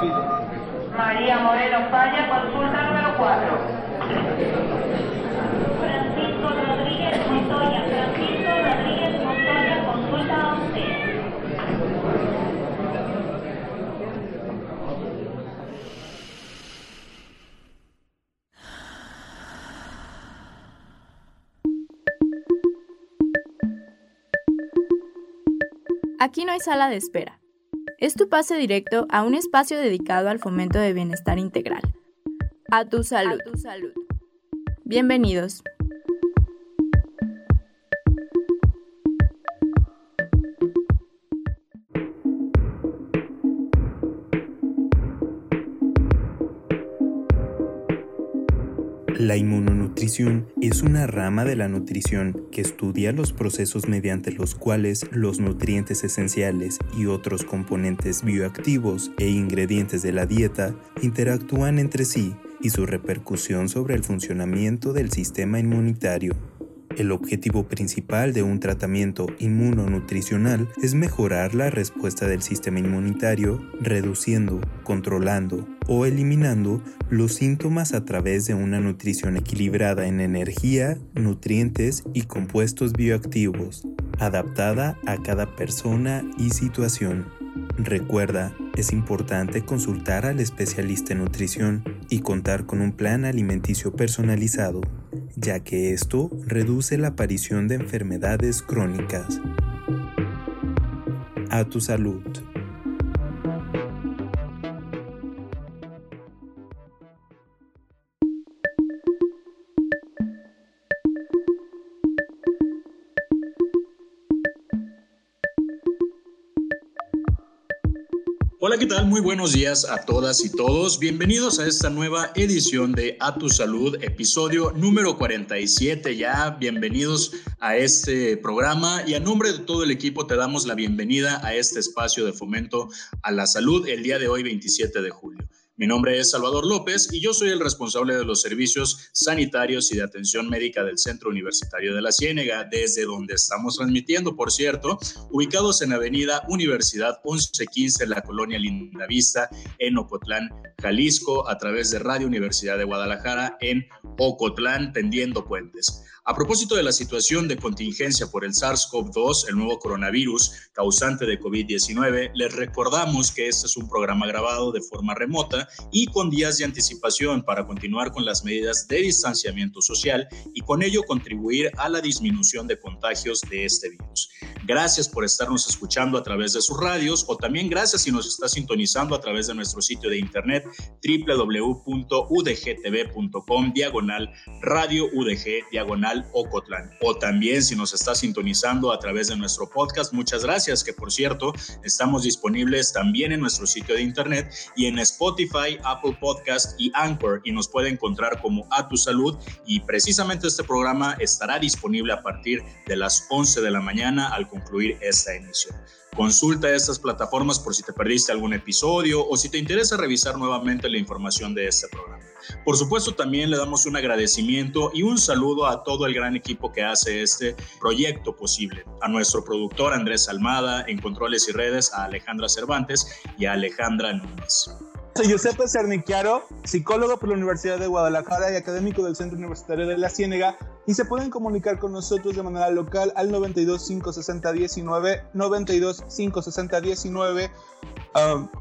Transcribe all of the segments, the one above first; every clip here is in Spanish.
María Moreno Falla, consulta número 4. Francisco Rodríguez Montoya, Francisco Rodríguez Montoya, consulta 11. Aquí no hay sala de espera. Es tu pase directo a un espacio dedicado al fomento de bienestar integral. A tu salud. tu salud. Bienvenidos. La inmunonutrición es una rama de la nutrición que estudia los procesos mediante los cuales los nutrientes esenciales y otros componentes bioactivos e ingredientes de la dieta interactúan entre sí y su repercusión sobre el funcionamiento del sistema inmunitario. El objetivo principal de un tratamiento inmunonutricional es mejorar la respuesta del sistema inmunitario, reduciendo, controlando o eliminando los síntomas a través de una nutrición equilibrada en energía, nutrientes y compuestos bioactivos, adaptada a cada persona y situación. Recuerda, es importante consultar al especialista en nutrición y contar con un plan alimenticio personalizado, ya que esto reduce la aparición de enfermedades crónicas. A tu salud. ¿Qué tal? Muy buenos días a todas y todos. Bienvenidos a esta nueva edición de A Tu Salud, episodio número 47 ya. Bienvenidos a este programa y a nombre de todo el equipo te damos la bienvenida a este espacio de fomento a la salud el día de hoy, 27 de julio. Mi nombre es Salvador López y yo soy el responsable de los servicios sanitarios y de atención médica del Centro Universitario de la Ciénega, desde donde estamos transmitiendo, por cierto, ubicados en Avenida Universidad 1115, en la colonia Lindavista, en Ocotlán, Jalisco, a través de Radio Universidad de Guadalajara, en Ocotlán, tendiendo puentes. A propósito de la situación de contingencia por el SARS-CoV-2, el nuevo coronavirus causante de COVID-19, les recordamos que este es un programa grabado de forma remota y con días de anticipación para continuar con las medidas de distanciamiento social y con ello contribuir a la disminución de contagios de este virus. Gracias por estarnos escuchando a través de sus radios o también gracias si nos está sintonizando a través de nuestro sitio de internet www.udgtv.com diagonal radio udg diagonal Ocotlán. O también si nos está sintonizando a través de nuestro podcast, muchas gracias, que por cierto estamos disponibles también en nuestro sitio de internet y en Spotify, Apple Podcast y Anchor y nos puede encontrar como A Tu Salud y precisamente este programa estará disponible a partir de las 11 de la mañana al concluir esta emisión. Consulta estas plataformas por si te perdiste algún episodio o si te interesa revisar nuevamente la información de este programa. Por supuesto, también le damos un agradecimiento y un saludo a todo el gran equipo que hace este proyecto posible. A nuestro productor Andrés Almada, en Controles y Redes, a Alejandra Cervantes y a Alejandra Núñez. Soy Giuseppe Cernichiaro, psicólogo por la Universidad de Guadalajara y académico del Centro Universitario de la Ciénega, y se pueden comunicar con nosotros de manera local al 92 560 19, 92 560 19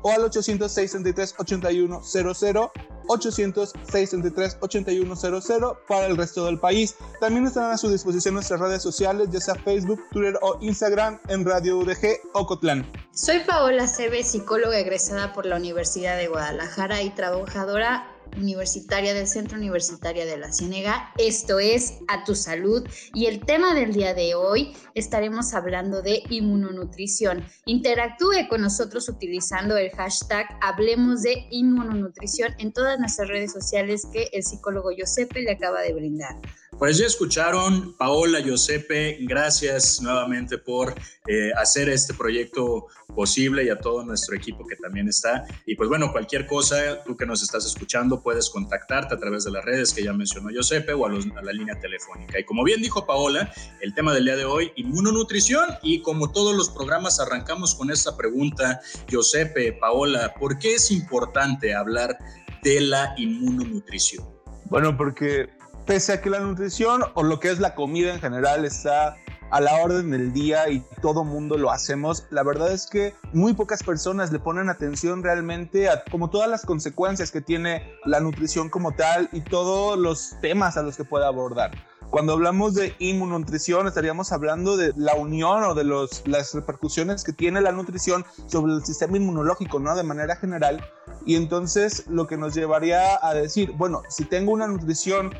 o al 806 8100, 806 8100 para el resto del país. También estarán a su disposición nuestras redes sociales, ya sea Facebook, Twitter o Instagram en Radio UDG Ocotlán. Soy Paola Cebe, psicóloga egresada por la Universidad de Guadalajara y trabajadora universitaria del Centro Universitaria de la Ciénega. Esto es A Tu Salud y el tema del día de hoy estaremos hablando de inmunonutrición. Interactúe con nosotros utilizando el hashtag Hablemos de Inmunonutrición en todas nuestras redes sociales que el psicólogo Giuseppe le acaba de brindar. Pues ya escucharon, Paola, Giuseppe, gracias nuevamente por eh, hacer este proyecto posible y a todo nuestro equipo que también está. Y pues bueno, cualquier cosa, tú que nos estás escuchando, puedes contactarte a través de las redes que ya mencionó Giuseppe o a, a la línea telefónica. Y como bien dijo Paola, el tema del día de hoy, inmunonutrición. Y como todos los programas, arrancamos con esta pregunta, Giuseppe, Paola, ¿por qué es importante hablar de la inmunonutrición? Bueno, porque pese a que la nutrición o lo que es la comida en general está a la orden del día y todo mundo lo hacemos, la verdad es que muy pocas personas le ponen atención realmente a como todas las consecuencias que tiene la nutrición como tal y todos los temas a los que puede abordar. Cuando hablamos de inmunonutrición, estaríamos hablando de la unión o de los, las repercusiones que tiene la nutrición sobre el sistema inmunológico, ¿no? De manera general. Y entonces lo que nos llevaría a decir, bueno, si tengo una nutrición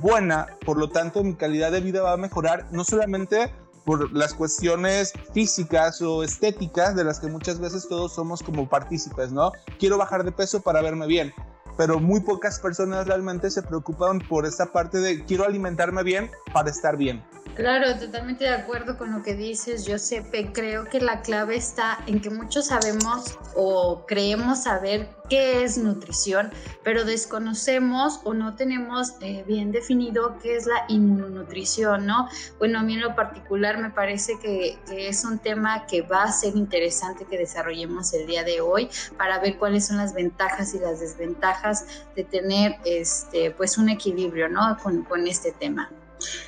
buena, por lo tanto mi calidad de vida va a mejorar, no solamente por las cuestiones físicas o estéticas de las que muchas veces todos somos como partícipes, ¿no? Quiero bajar de peso para verme bien, pero muy pocas personas realmente se preocupan por esta parte de quiero alimentarme bien para estar bien. Claro, totalmente de acuerdo con lo que dices, Josepe. Creo que la clave está en que muchos sabemos o creemos saber qué es nutrición, pero desconocemos o no tenemos eh, bien definido qué es la inmunonutrición, ¿no? Bueno, a mí en lo particular me parece que, es un tema que va a ser interesante que desarrollemos el día de hoy para ver cuáles son las ventajas y las desventajas de tener este, pues un equilibrio, ¿no? Con este tema.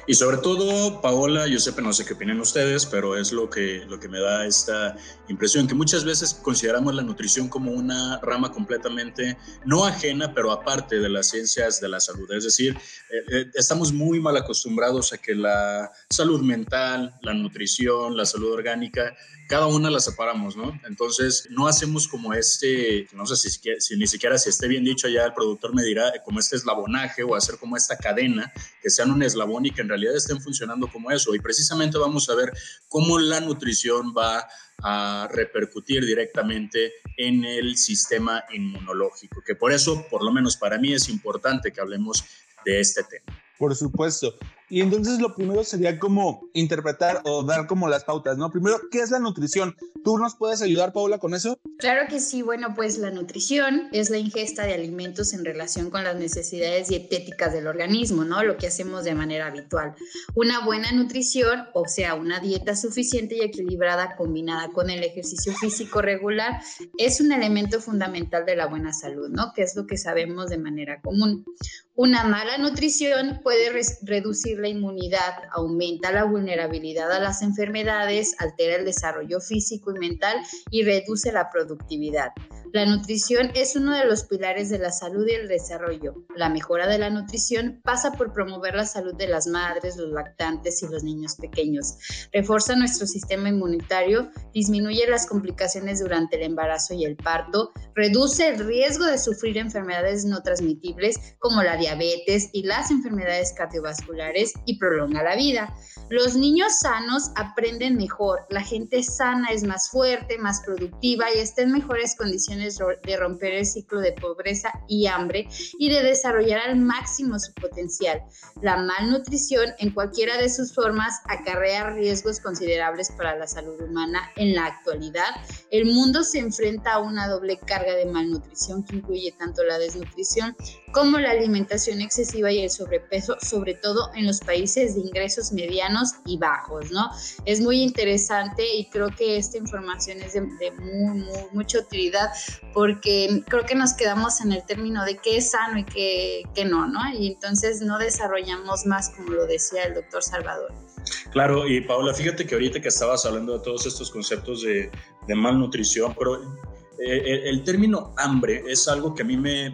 Y sobre todo, Paola, sé, no sé qué opinan ustedes, pero es lo que, lo que me da esta impresión, que muchas veces consideramos la nutrición como una rama completamente no ajena, pero aparte de las ciencias de la salud. Es decir, eh, eh, estamos muy mal acostumbrados a que la salud mental, la nutrición, la salud orgánica, cada una la separamos, ¿no? Entonces, no hacemos como este, no sé si, si, ni siquiera si esté bien dicho, ya el productor me dirá, como este eslabonaje o hacer como esta cadena, que sean un eslabón y que en realidad estén funcionando como eso. Y precisamente vamos a ver cómo la nutrición va a repercutir directamente en el sistema inmunológico, que por eso, por lo menos para mí, es importante que hablemos de este tema. Por supuesto. Y entonces lo primero sería como interpretar o dar como las pautas, ¿no? Primero, ¿qué es la nutrición? ¿Tú nos puedes ayudar, Paula, con eso? Claro que sí. Bueno, pues la nutrición es la ingesta de alimentos en relación con las necesidades dietéticas del organismo, ¿no? Lo que hacemos de manera habitual. Una buena nutrición, o sea, una dieta suficiente y equilibrada combinada con el ejercicio físico regular, es un elemento fundamental de la buena salud, ¿no? Que es lo que sabemos de manera común. Una mala nutrición puede reducir la inmunidad, aumenta la vulnerabilidad a las enfermedades, altera el desarrollo físico y mental y reduce la productividad. La nutrición es uno de los pilares de la salud y el desarrollo. La mejora de la nutrición pasa por promover la salud de las madres, los lactantes y los niños pequeños. Refuerza nuestro sistema inmunitario, disminuye las complicaciones durante el embarazo y el parto, reduce el riesgo de sufrir enfermedades no transmitibles como la diabetes y las enfermedades cardiovasculares y prolonga la vida. Los niños sanos aprenden mejor, la gente sana es más fuerte, más productiva y está en mejores condiciones de romper el ciclo de pobreza y hambre y de desarrollar al máximo su potencial. La malnutrición en cualquiera de sus formas acarrea riesgos considerables para la salud humana. En la actualidad, el mundo se enfrenta a una doble carga de malnutrición que incluye tanto la desnutrición como la alimentación excesiva y el sobrepeso, sobre todo en los países de ingresos medianos y bajos, ¿no? Es muy interesante y creo que esta información es de, muy, mucha utilidad porque creo que nos quedamos en el término de qué es sano y qué, qué no, ¿no? Y entonces no desarrollamos más, como lo decía el doctor Salvador. Claro, y Paula, fíjate que ahorita que estabas hablando de todos estos conceptos de, de malnutrición, pero eh, el, término hambre es algo que a mí me,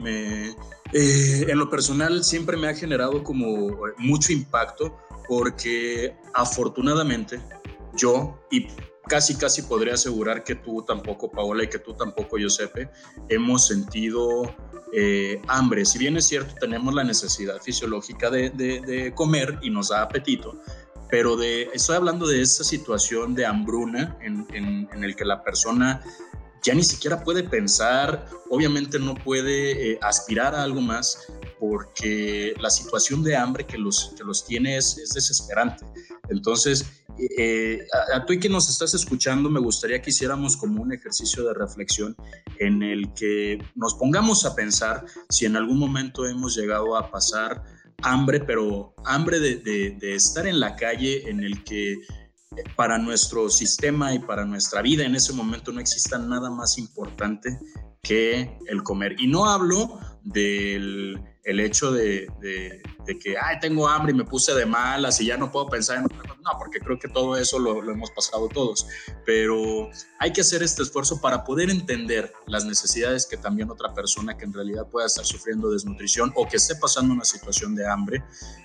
eh, en lo personal siempre me ha generado como mucho impacto porque afortunadamente yo y casi casi podría asegurar que tú tampoco Paola y que tú tampoco Giuseppe hemos sentido eh, hambre. Si bien es cierto tenemos la necesidad fisiológica de, comer y nos da apetito, pero estoy hablando de esa situación de hambruna en, en el que la persona ya ni siquiera puede pensar, obviamente no puede eh, aspirar a algo más porque la situación de hambre que los, que los tiene es, desesperante. Entonces, eh, a, tú y que nos estás escuchando, me gustaría que hiciéramos como un ejercicio de reflexión en el que nos pongamos a pensar si en algún momento hemos llegado a pasar hambre, pero hambre de, de estar en la calle en el que para nuestro sistema y para nuestra vida en ese momento no exista nada más importante que el comer. Y no hablo del el hecho de, que, ay, tengo hambre y me puse de malas y ya no puedo pensar en otra cosa. No, porque creo que todo eso lo, hemos pasado todos. Pero hay que hacer este esfuerzo para poder entender las necesidades que también otra persona que en realidad pueda estar sufriendo desnutrición o que esté pasando una situación de hambre,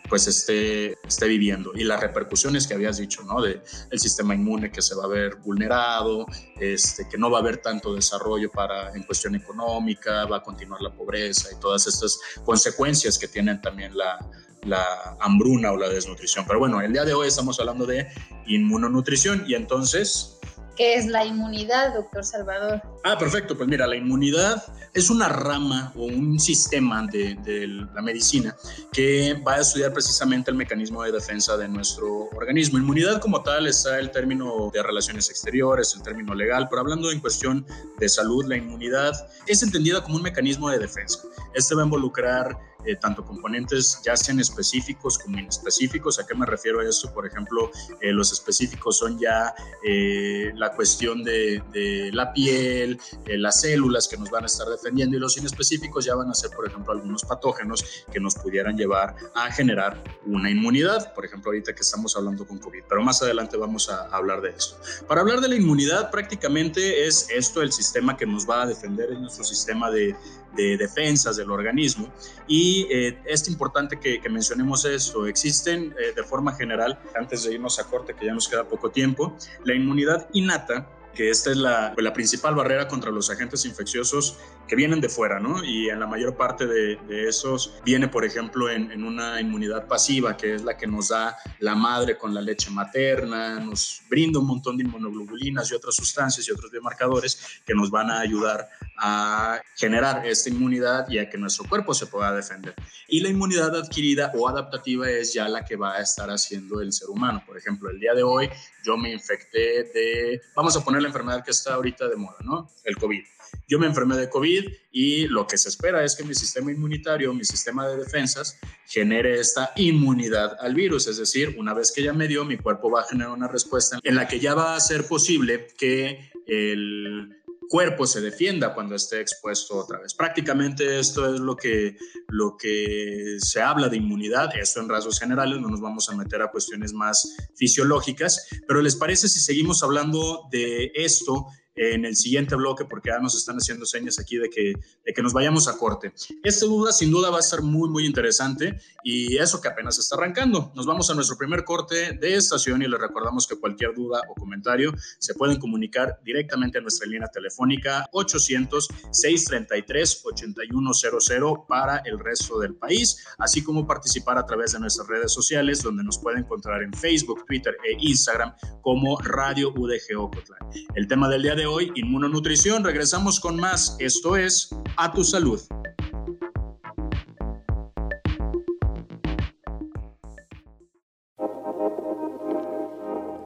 pues esté, esté viviendo. Y las repercusiones que habías dicho, ¿no? De el sistema inmune que se va a ver vulnerado, este, que no va a haber tanto desarrollo para, en cuestión económica, va a continuar la pobreza y todas estas consecuencias que tienen también la, la hambruna o la desnutrición. Pero bueno, el día de hoy estamos hablando de inmunonutrición y entonces ¿Qué es la inmunidad, doctor Salvador? Ah, perfecto. Pues mira, la inmunidad es una rama o un sistema de, de, la medicina que va a estudiar precisamente el mecanismo de defensa de nuestro organismo. Inmunidad como tal está el término de relaciones exteriores, el término legal, pero hablando en cuestión de salud, la inmunidad es entendida como un mecanismo de defensa. Este va a involucrar eh, tanto componentes ya sean específicos como inespecíficos. ¿A qué me refiero a esto? Por ejemplo, eh, los específicos son ya eh, la cuestión de, de la piel, las células que nos van a estar defendiendo y los inespecíficos ya van a ser, por ejemplo, algunos patógenos que nos pudieran llevar a generar una inmunidad. Por ejemplo, ahorita que estamos hablando con COVID, pero más adelante vamos a hablar de esto. Para hablar de la inmunidad, prácticamente es esto el sistema que nos va a defender, es nuestro sistema de, de defensas del organismo. Y eh, es importante que, mencionemos esto. Existen eh, de forma general, antes de irnos a corte, que ya nos queda poco tiempo, la inmunidad innata que esta es la, la, principal barrera contra los agentes infecciosos que vienen de fuera, ¿no? Y en la mayor parte de, de esos viene, por ejemplo, en, en, una inmunidad pasiva, que es la que nos da la madre con la leche materna, nos brinda un montón de inmunoglobulinas y otras sustancias y otros biomarcadores que nos van a ayudar a generar esta inmunidad y a que nuestro cuerpo se pueda defender. Y la inmunidad adquirida o adaptativa es ya la que va a estar haciendo el ser humano. Por ejemplo, el día de hoy yo me infecté de, vamos a poner la enfermedad que está ahorita de moda, ¿no? El COVID. Yo me enfermé de COVID y lo que se espera es que mi sistema inmunitario, mi sistema de defensas, genere esta inmunidad al virus. Es decir, una vez que ya me dio, mi cuerpo va a generar una respuesta en la que ya va a ser posible que el cuerpo se defienda cuando esté expuesto otra vez. Prácticamente esto es lo que, lo que se habla de inmunidad, esto en rasgos generales, no nos vamos a meter a cuestiones más fisiológicas, pero ¿les parece si seguimos hablando de esto en el siguiente bloque porque ya nos están haciendo señas aquí de que, de que nos vayamos a corte. Esta duda sin duda va a ser muy, muy interesante y eso que apenas está arrancando. Nos vamos a nuestro primer corte de estación y les recordamos que cualquier duda o comentario se pueden comunicar directamente a nuestra línea telefónica 800-633-8100 para el resto del país, así como participar a través de nuestras redes sociales donde nos pueden encontrar en Facebook, Twitter e Instagram como Radio UDG Ocotlán. El tema del día de hoy, inmunonutrición. Regresamos con más. Esto es A Tu Salud.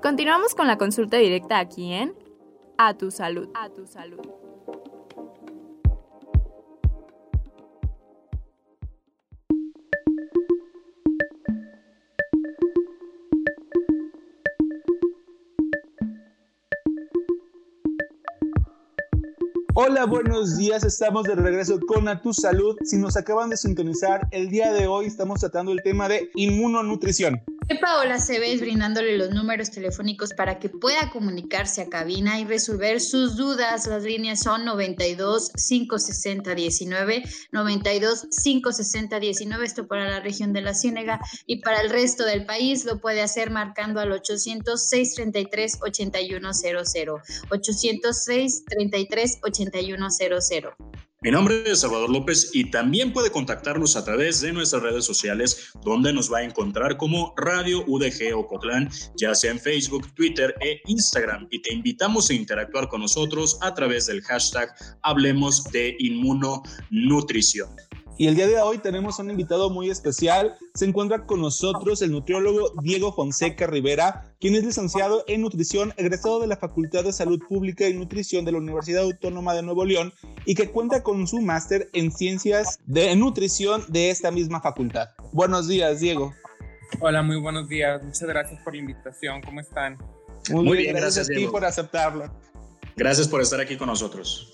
Continuamos con la consulta directa aquí en A Tu Salud. A Tu Salud. Hola, buenos días. Estamos de regreso con A Tu Salud. Si nos acaban de sintonizar, el día de hoy estamos tratando el tema de inmunonutrición. Paola Cebes brindándole los números telefónicos para que pueda comunicarse a cabina y resolver sus dudas. Las líneas son 92 560 19, 92 560 19, esto para la región de la Ciénega y para el resto del país lo puede hacer marcando al 800 633 8100, 806 33 8100. Mi nombre es Salvador López y también puede contactarnos a través de nuestras redes sociales donde nos va a encontrar como Radio UDG Ocotlán, ya sea en Facebook, Twitter e Instagram. Y te invitamos a interactuar con nosotros a través del hashtag Hablemos de Inmunonutrición. Y el día de hoy tenemos un invitado muy especial. Se encuentra con nosotros el nutriólogo Diego Fonseca Rivera, quien es licenciado en nutrición, egresado de la Facultad de Salud Pública y Nutrición de la Universidad Autónoma de Nuevo León y que cuenta con su máster en ciencias de nutrición de esta misma facultad. Buenos días, Diego. Hola, muy buenos días. Muchas gracias por la invitación. ¿Cómo están? Muy, bien, gracias, a ti por aceptarlo. Gracias por estar aquí con nosotros.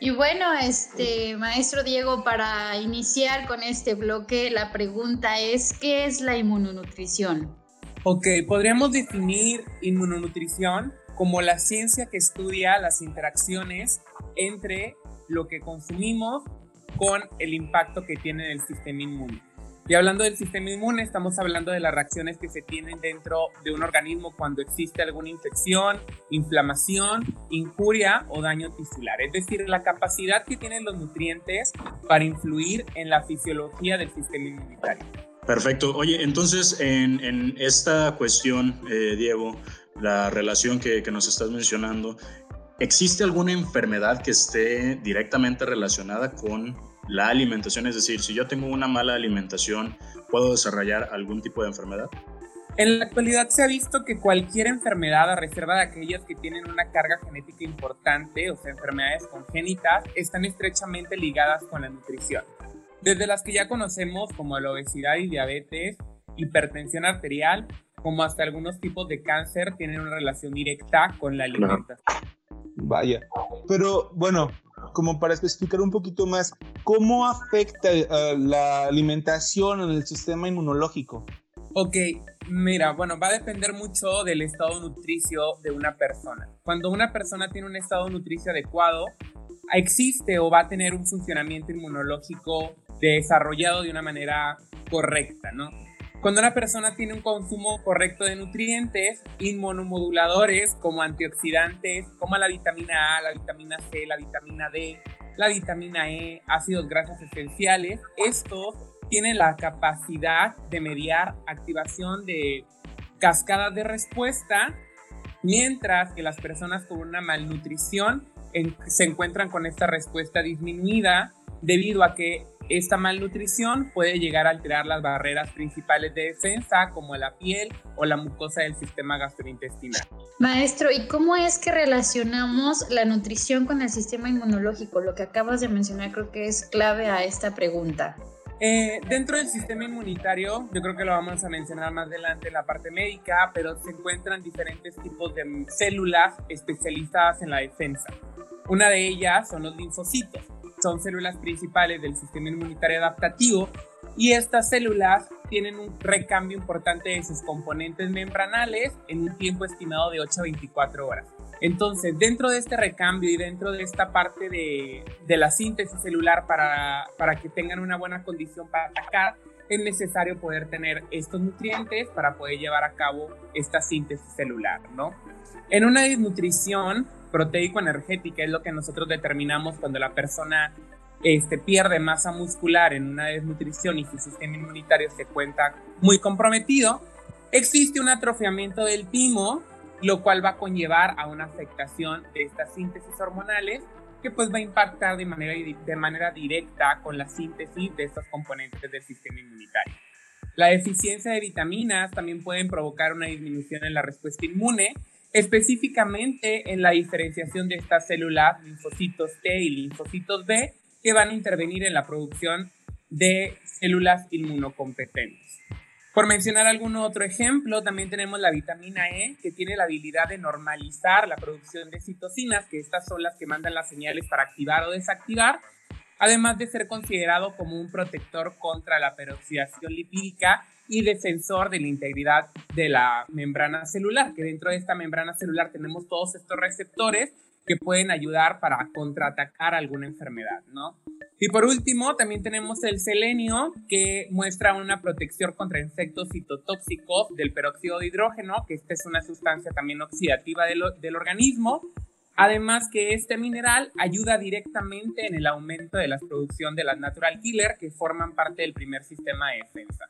Y bueno, este maestro Diego, para iniciar con este bloque, la pregunta es, ¿qué es la inmunonutrición? Ok, podríamos definir inmunonutrición como la ciencia que estudia las interacciones entre lo que consumimos con el impacto que tiene en el sistema inmune. Y hablando del sistema inmune, estamos hablando de las reacciones que se tienen dentro de un organismo cuando existe alguna infección, inflamación, injuria o daño tisular. Es decir, la capacidad que tienen los nutrientes para influir en la fisiología del sistema inmunitario. Perfecto. Oye, entonces en, esta cuestión, eh, Diego, la relación que, que nos estás mencionando, ¿existe alguna enfermedad que esté directamente relacionada con la alimentación, es decir, si yo tengo una mala alimentación, ¿puedo desarrollar algún tipo de enfermedad? En la actualidad se ha visto que cualquier enfermedad, a reserva de aquellas que tienen una carga genética importante, o sea, enfermedades congénitas, están estrechamente ligadas con la nutrición. Desde las que ya conocemos, como la obesidad y diabetes, hipertensión arterial, como hasta algunos tipos de cáncer, tienen una relación directa con la alimentación. Vaya. Pero bueno, como para especificar un poquito más, ¿cómo afecta eh, la alimentación en el sistema inmunológico? Ok, mira, bueno, va a depender mucho del estado nutricio de una persona. Cuando una persona tiene un estado nutricio adecuado, existe o va a tener un funcionamiento inmunológico desarrollado de una manera correcta, ¿no? Cuando una persona tiene un consumo correcto de nutrientes, inmunomoduladores como antioxidantes, como la vitamina A, la vitamina C, la vitamina D, la vitamina E, ácidos grasos esenciales, estos tienen la capacidad de mediar activación de cascadas de respuesta, mientras que las personas con una malnutrición se encuentran con esta respuesta disminuida debido a que esta malnutrición puede llegar a alterar las barreras principales de defensa, como la piel o la mucosa del sistema gastrointestinal. Maestro, ¿y cómo es que relacionamos la nutrición con el sistema inmunológico? Lo que acabas de mencionar creo que es clave a esta pregunta. Eh, dentro del sistema inmunitario, yo creo que lo vamos a mencionar más adelante en la parte médica, pero se encuentran diferentes tipos de células especializadas en la defensa. Una de ellas son los linfocitos son células principales del sistema inmunitario adaptativo y estas células tienen un recambio importante de sus componentes membranales en un tiempo estimado de 8 a 24 horas. Entonces, dentro de este recambio y dentro de esta parte de, de la síntesis celular para, para que tengan una buena condición para atacar, es necesario poder tener estos nutrientes para poder llevar a cabo esta síntesis celular, ¿no? En una desnutrición, proteico-energética es lo que nosotros determinamos cuando la persona este, pierde masa muscular en una desnutrición y su sistema inmunitario se cuenta muy comprometido, existe un atrofiamiento del timo, lo cual va a conllevar a una afectación de estas síntesis hormonales que pues va a impactar de manera, de manera directa con la síntesis de estos componentes del sistema inmunitario. La deficiencia de vitaminas también pueden provocar una disminución en la respuesta inmune específicamente en la diferenciación de estas células linfocitos T y linfocitos B que van a intervenir en la producción de células inmunocompetentes. Por mencionar algún otro ejemplo, también tenemos la vitamina E, que tiene la habilidad de normalizar la producción de citocinas, que estas son las que mandan las señales para activar o desactivar, además de ser considerado como un protector contra la peroxidación lipídica y defensor de la integridad de la membrana celular, que dentro de esta membrana celular tenemos todos estos receptores que pueden ayudar para contraatacar alguna enfermedad, ¿no? Y por último, también tenemos el selenio, que muestra una protección contra insectos citotóxicos del peróxido de hidrógeno, que esta es una sustancia también oxidativa del, del organismo, Además que este mineral ayuda directamente en el aumento de la producción de las natural killer que forman parte del primer sistema de defensa.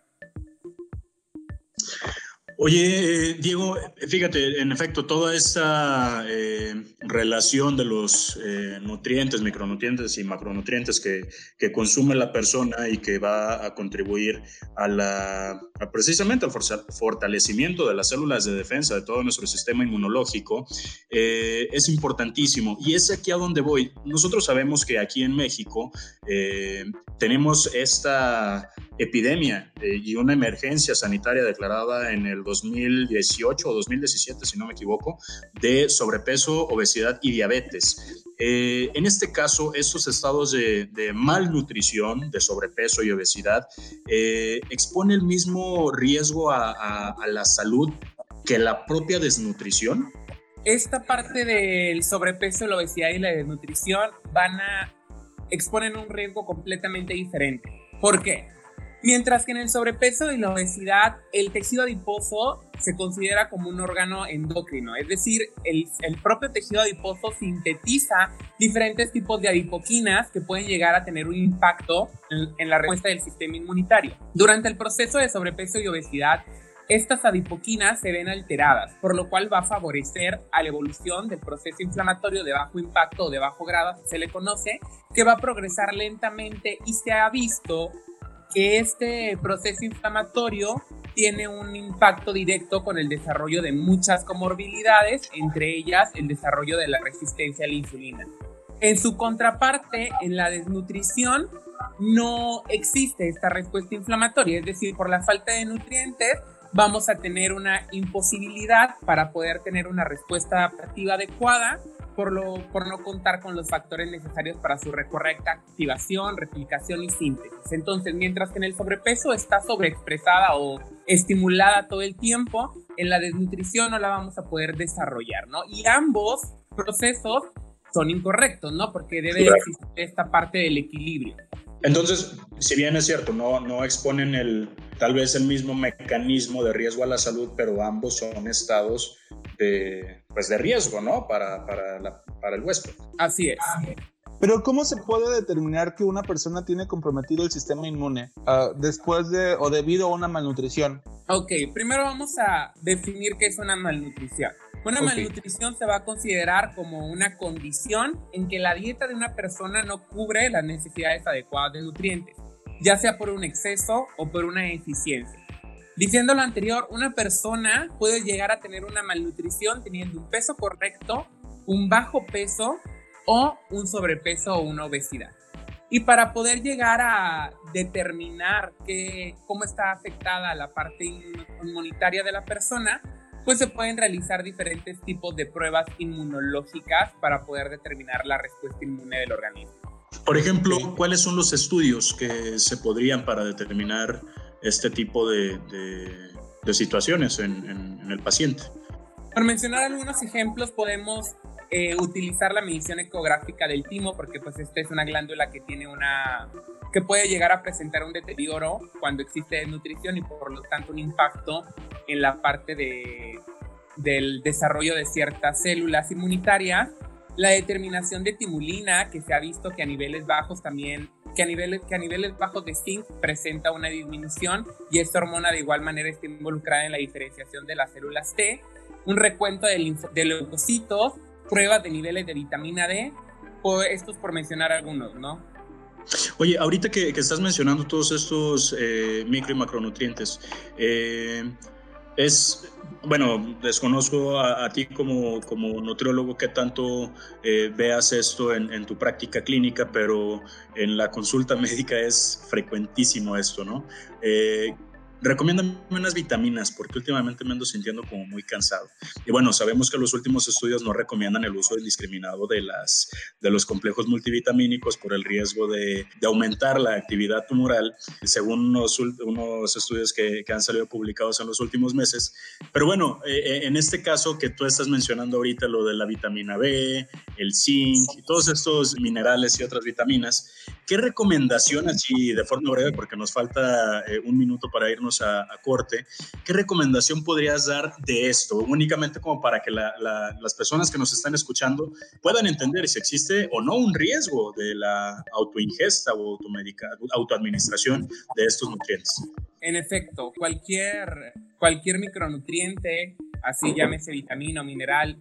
Oye, Diego, fíjate, en efecto, toda esta eh, relación de los eh, nutrientes, micronutrientes y macronutrientes que, que, consume la persona y que va a contribuir a la, precisamente al fortalecimiento de las células de defensa de todo nuestro sistema inmunológico, eh, es importantísimo. Y es aquí a donde voy. Nosotros sabemos que aquí en México tenemos esta epidemia eh, y una emergencia sanitaria declarada en el 2018 o 2017, si no me equivoco, de sobrepeso, obesidad y diabetes. Eh, en este caso, estos estados de, malnutrición, de sobrepeso y obesidad, eh, expone el mismo riesgo a, a la salud que la propia desnutrición. Esta parte del sobrepeso, la obesidad y la desnutrición van a exponen un riesgo completamente diferente. ¿Por qué? Mientras que en el sobrepeso y la obesidad, el tejido adiposo se considera como un órgano endocrino, es decir, el, propio tejido adiposo sintetiza diferentes tipos de adipoquinas que pueden llegar a tener un impacto en la respuesta del sistema inmunitario. Durante el proceso de sobrepeso y obesidad, estas adipoquinas se ven alteradas, por lo cual va a favorecer a la evolución del proceso inflamatorio de bajo impacto o de bajo grado, se le conoce, que va a progresar lentamente y se ha visto que este proceso inflamatorio tiene un impacto directo con el desarrollo de muchas comorbilidades, entre ellas el desarrollo de la resistencia a la insulina. En su contraparte, en la desnutrición, no existe esta respuesta inflamatoria, es decir, por la falta de nutrientes, vamos a tener una imposibilidad para poder tener una respuesta adaptativa adecuada por, lo, por no contar con los factores necesarios para su correcta activación, replicación y síntesis. Entonces, mientras que en el sobrepeso está sobreexpresada o estimulada todo el tiempo, en la desnutrición no la vamos a poder desarrollar, ¿no? Y ambos procesos son incorrectos, ¿no? Porque debe existir esta parte del equilibrio. Entonces, si bien es cierto, no, no exponen el, tal vez el mismo mecanismo de riesgo a la salud, pero ambos son estados de, pues de riesgo, ¿no? Para, para, para el huésped. Así es. Pero ¿cómo se puede determinar que una persona tiene comprometido el sistema inmune uh, después de o debido a una malnutrición? Ok, primero vamos a definir qué es una malnutrición. Una malnutrición se va a considerar como una condición en que la dieta de una persona no cubre las necesidades adecuadas de nutrientes, ya sea por un exceso o por una deficiencia. Diciendo lo anterior, una persona puede llegar a tener una malnutrición teniendo un peso correcto, un bajo peso o un sobrepeso o una obesidad. Y para poder llegar a determinar que, cómo está afectada la parte inmunitaria de la persona, pues se pueden realizar diferentes tipos de pruebas inmunológicas para poder determinar la respuesta inmune del organismo. Por ejemplo, ¿cuáles son los estudios que se podrían para determinar este tipo de, situaciones en, el paciente. Por mencionar algunos ejemplos, podemos eh, utilizar la medición ecográfica del timo, porque pues esta es una glándula que tiene una que puede llegar a presentar un deterioro cuando existe desnutrición y por lo tanto un impacto en la parte de, del desarrollo de ciertas células inmunitarias. La determinación de timulina, que se ha visto que a niveles bajos también que a niveles, que a niveles bajos de zinc presenta una disminución y esta hormona de igual manera está involucrada en la diferenciación de las células T, un recuento de, de leucocitos, pruebas de niveles de vitamina D, estos por mencionar algunos, ¿no? Oye, ahorita que, estás mencionando todos estos eh, micro y macronutrientes, eh, es, bueno, desconozco a, ti como, nutriólogo qué tanto eh, veas esto en, tu práctica clínica, pero en la consulta médica es frecuentísimo esto, ¿no? Eh, Recomiéndame unas vitaminas porque últimamente me ando sintiendo como muy cansado. Y bueno, sabemos que los últimos estudios no recomiendan el uso indiscriminado de, las, de los complejos multivitamínicos por el riesgo de, de aumentar la actividad tumoral, según unos, unos estudios que, que, han salido publicados en los últimos meses. Pero bueno, eh, eh, en este caso que tú estás mencionando ahorita, lo de la vitamina B, el zinc y todos estos minerales y otras vitaminas, ¿qué recomendación así de forma breve, porque nos falta eh, un minuto para irnos? Irnos a, corte, ¿qué recomendación podrías dar de esto? Únicamente como para que las personas que nos están escuchando puedan entender si existe o no un riesgo de la autoingesta o autoadministración de estos nutrientes. En efecto, cualquier, cualquier micronutriente, así llámese vitamina o mineral,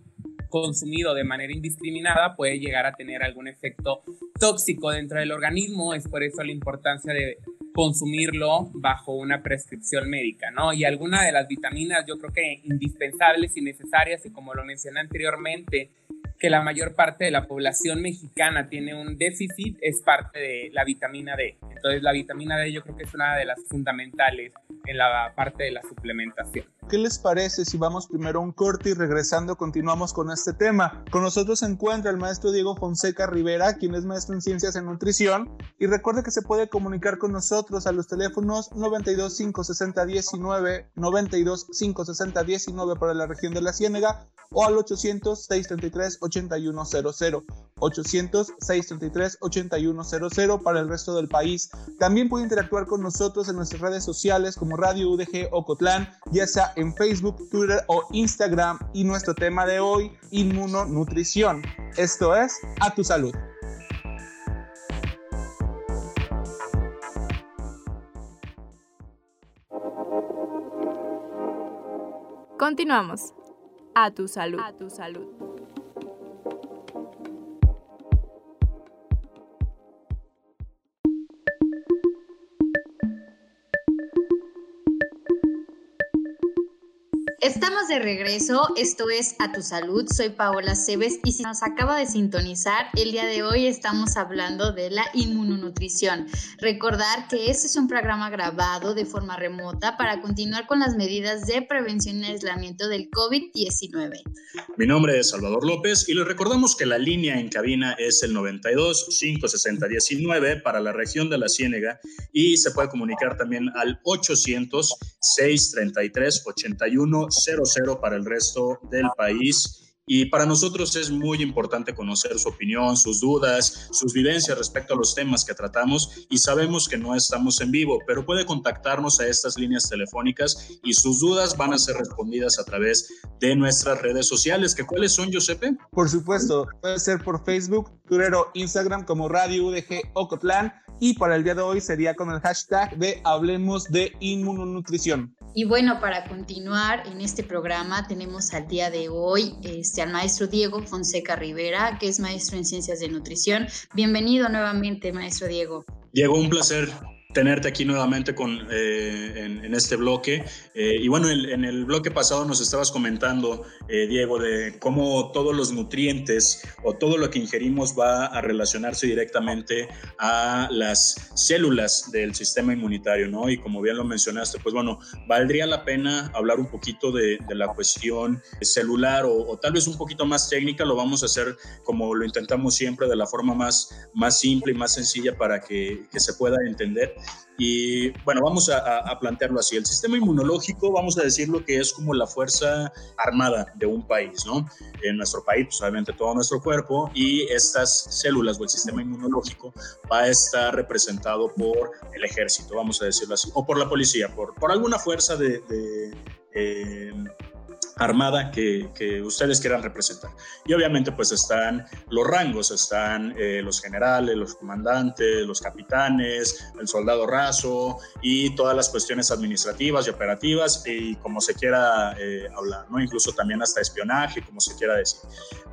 consumido de manera indiscriminada puede llegar a tener algún efecto tóxico dentro del organismo. Es por eso la importancia de consumirlo bajo una prescripción médica, ¿no? Y alguna de las vitaminas yo creo que indispensables y necesarias, y como lo mencioné anteriormente, que la mayor parte de la población mexicana tiene un déficit es parte de la vitamina D. Entonces la vitamina D yo creo que es una de las fundamentales en la parte de la suplementación. ¿Qué les parece si vamos primero a un corte y regresando continuamos con este tema? Con nosotros se encuentra el maestro Diego Fonseca Rivera, quien es maestro en ciencias en nutrición. Y recuerde que se puede comunicar con nosotros a los teléfonos 92 560 19, 92 560 19 para la región de la Ciénega o al 800 633 8100, 800 633 8100 para el resto del país. También puede interactuar con nosotros en nuestras redes sociales como Radio UDG Ocotlán, ya sea en Facebook, Twitter o Instagram. Y nuestro tema de hoy, inmunonutrición. Esto es A tu salud. Continuamos. A tu salud. A tu salud. Estamos de regreso, esto es A Tu Salud, soy Paola Cebes y si nos acaba de sintonizar, el día de hoy estamos hablando de la inmunonutrición. Recordar que este es un programa grabado de forma remota para continuar con las medidas de prevención y aislamiento del COVID-19. Mi nombre es Salvador López y les recordamos que la línea en cabina es el 92 560 19 para la región de la Ciénega y se puede comunicar también al 800 633 81 00 para el resto del país. Y para nosotros es muy importante conocer su opinión, sus dudas, sus vivencias respecto a los temas que tratamos y sabemos que no estamos en vivo, pero puede contactarnos a estas líneas telefónicas y sus dudas van a ser respondidas a través de nuestras redes sociales. ¿Que ¿Cuáles son, Giuseppe? Por supuesto, puede ser por Facebook, Twitter o Instagram como Radio UDG Ocotlán y para el día de hoy sería con el hashtag de Hablemos de Inmunonutrición. Y bueno, para continuar en este programa tenemos al día de hoy al maestro Diego Fonseca Rivera, que es maestro en ciencias de nutrición. Bienvenido nuevamente, maestro Diego. Diego, un placer tenerte aquí nuevamente con, eh, en, este bloque. Eh, y bueno, en, el bloque pasado nos estabas comentando, eh, Diego, de cómo todos los nutrientes o todo lo que ingerimos va a relacionarse directamente a las células del sistema inmunitario, ¿no? Y como bien lo mencionaste, pues bueno, valdría la pena hablar un poquito de, la cuestión celular o, tal vez un poquito más técnica, lo vamos a hacer como lo intentamos siempre, de la forma más, más simple y más sencilla para que se pueda entender. Y bueno, vamos a, plantearlo así. El sistema inmunológico, vamos a decirlo que es como la fuerza armada de un país, ¿no? En nuestro país, pues obviamente todo nuestro cuerpo y estas células o el sistema inmunológico va a estar representado por el ejército, vamos a decirlo así, o por la policía, por, por alguna fuerza de, eh, armada que, ustedes quieran representar. Y obviamente pues están los rangos, están eh, los generales, los comandantes, los capitanes, el soldado raso y todas las cuestiones administrativas y operativas y como se quiera eh, hablar, ¿no? Incluso también hasta espionaje, como se quiera decir.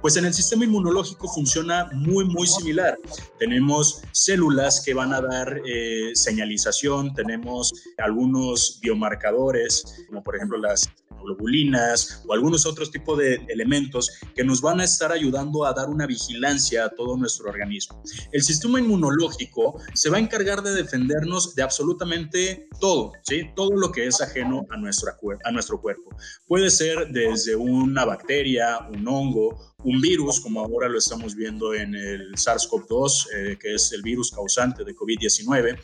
Pues en el sistema inmunológico funciona muy, muy similar. Tenemos células que van a dar eh, señalización, tenemos algunos biomarcadores, como por ejemplo las globulinas o algunos otros tipos de elementos que nos van a estar ayudando a dar una vigilancia a todo nuestro organismo. El sistema inmunológico se va a encargar de defendernos de absolutamente todo, ¿sí? Todo lo que es ajeno a, a nuestro cuerpo. Puede ser desde una bacteria, un hongo, un virus, como ahora lo estamos viendo en el SARS-CoV-2, eh, que es el virus causante de COVID-19.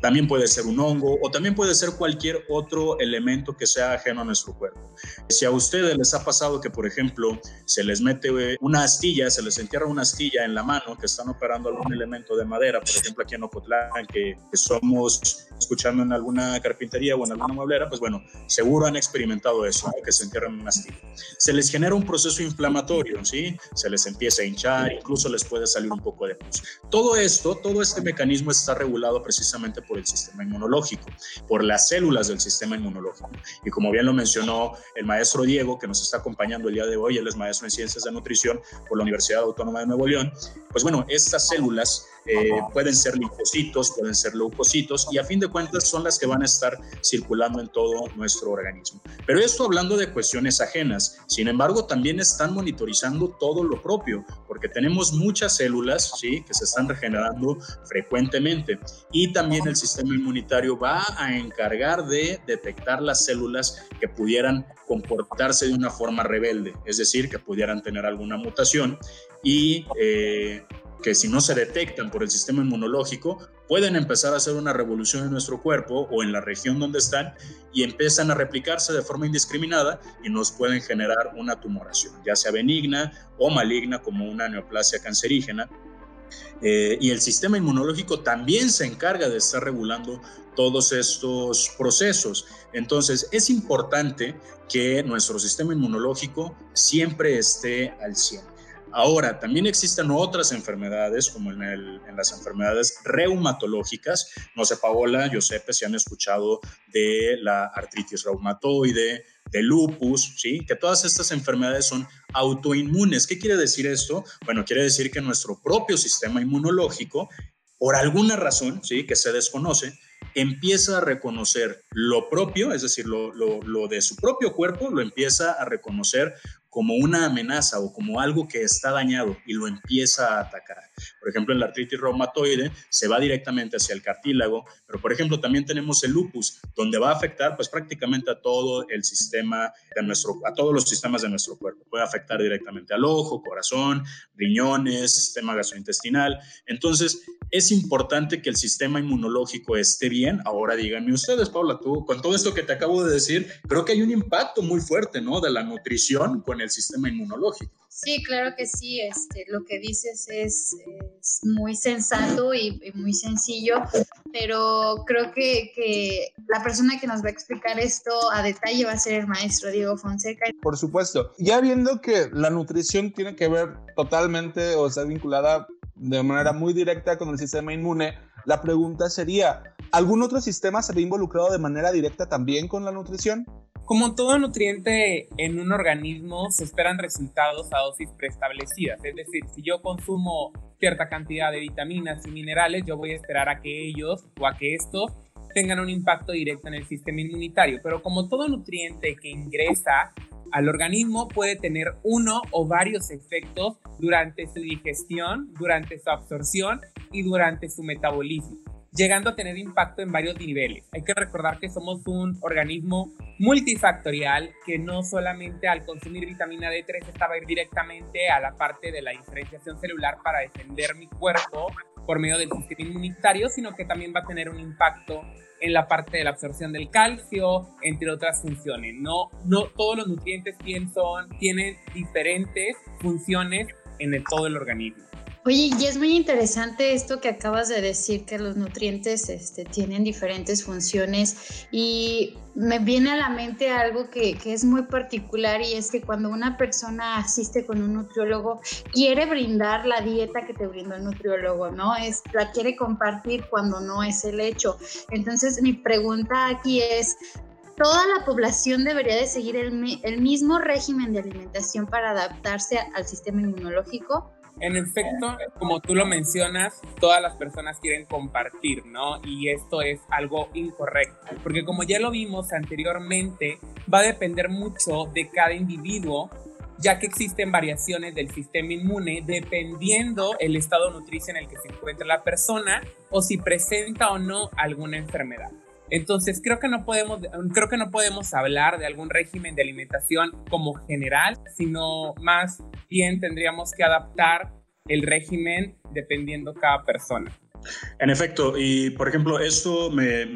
También puede ser un hongo o también puede ser cualquier otro elemento que sea ajeno a nuestro cuerpo. Si a ustedes les ha pasado que, por ejemplo, se les mete una astilla, se les entierra una astilla en la mano, que están operando algún elemento de madera, por ejemplo, aquí en Ocotlán, que, somos escuchando en alguna carpintería o en alguna mueblera, pues bueno, seguro han experimentado eso, que se entierran en una astilla. Se les genera un proceso inflamatorio, ¿sí? Se les empieza a hinchar, incluso les puede salir un poco de pus. Todo esto, todo este mecanismo está regulado precisamente por el sistema inmunológico, por las células del sistema inmunológico. Y como bien lo mencionó el maestro Diego, que nos está acompañando el día de hoy, él es maestro en ciencias de nutrición por la Universidad Autónoma de Nuevo León, pues bueno, estas células eh, pueden ser linfocitos, pueden ser leucocitos y a fin de cuentas son las que van a estar circulando en todo nuestro organismo. Pero esto hablando de cuestiones ajenas, sin embargo también están monitorizando todo lo propio, porque tenemos muchas células ¿sí? que se están regenerando frecuentemente y también el sistema inmunitario va a encargar de detectar las células que pudieran comportarse de una forma rebelde, es decir, que pudieran tener alguna mutación y eh, que si no se detectan por el sistema inmunológico, pueden empezar a hacer una revolución en nuestro cuerpo o en la región donde están y empiezan a replicarse de forma indiscriminada y nos pueden generar una tumoración, ya sea benigna o maligna como una neoplasia cancerígena. Eh, y el sistema inmunológico también se encarga de estar regulando todos estos procesos. Entonces, es importante que nuestro sistema inmunológico siempre esté al 100. Ahora, también existen otras enfermedades, como en, las enfermedades reumatológicas. No sé, Paola, Giuseppe, si han escuchado de la artritis reumatoide, de lupus, ¿sí? Que todas estas enfermedades son autoinmunes. ¿Qué quiere decir esto? Bueno, quiere decir que nuestro propio sistema inmunológico, por alguna razón, ¿sí? Que se desconoce, empieza a reconocer lo propio, es decir, lo, de su propio cuerpo, lo empieza a reconocer como una amenaza o como algo que está dañado y lo empieza a atacar. Por ejemplo, en la artritis reumatoide se va directamente hacia el cartílago, pero por ejemplo también tenemos el lupus, donde va a afectar pues prácticamente a todo el sistema de nuestro, a todos los sistemas de nuestro cuerpo. Puede afectar directamente al ojo, corazón, riñones, sistema gastrointestinal. Entonces, es importante que el sistema inmunológico esté bien. Ahora díganme ustedes, Paula, tú con todo esto que te acabo de decir, creo que hay un impacto muy fuerte, ¿no? De la nutrición con el sistema inmunológico. Sí, claro que sí. Este, lo que dices es, muy sensato y, muy sencillo, pero creo que, que, la persona que nos va a explicar esto a detalle va a ser el maestro Diego Fonseca. Por supuesto. Ya viendo que la nutrición tiene que ver totalmente o está vinculada de manera muy directa con el sistema inmune, la pregunta sería, ¿algún otro sistema se ve involucrado de manera directa también con la nutrición? Como todo nutriente en un organismo, se esperan resultados a dosis preestablecidas. Es decir, si yo consumo cierta cantidad de vitaminas y minerales, yo voy a esperar a que ellos o a que estos tengan un impacto directo en el sistema inmunitario. Pero como todo nutriente que ingresa al organismo puede tener uno o varios efectos durante su digestión, durante su absorción y durante su metabolismo, llegando a tener impacto en varios niveles. Hay que recordar que somos un organismo multifactorial que no solamente al consumir vitamina D3 estaba ir directamente a la parte de la diferenciación celular para defender mi cuerpo por medio del sistema inmunitario, sino que también va a tener un impacto en la parte de la absorción del calcio, entre otras funciones. No, no todos los nutrientes tienen, son, tienen diferentes funciones en el, todo el organismo. Oye, y es muy interesante esto que acabas de decir, que los nutrientes este, tienen diferentes funciones y me viene a la mente algo que, que, es muy particular y es que cuando una persona asiste con un nutriólogo, quiere brindar la dieta que te brindó el nutriólogo, ¿no? Es, la quiere compartir cuando no es el hecho. Entonces, mi pregunta aquí es, ¿toda la población debería de seguir el, el mismo régimen de alimentación para adaptarse al sistema inmunológico? En efecto, como tú lo mencionas, todas las personas quieren compartir, ¿no? Y esto es algo incorrecto, porque como ya lo vimos anteriormente, va a depender mucho de cada individuo, ya que existen variaciones del sistema inmune dependiendo el estado nutricio en el que se encuentra la persona o si presenta o no alguna enfermedad. Entonces creo que no podemos, creo que no podemos hablar de algún régimen de alimentación como general, sino más bien tendríamos que adaptar el régimen dependiendo cada persona. En efecto, y por ejemplo, esto me,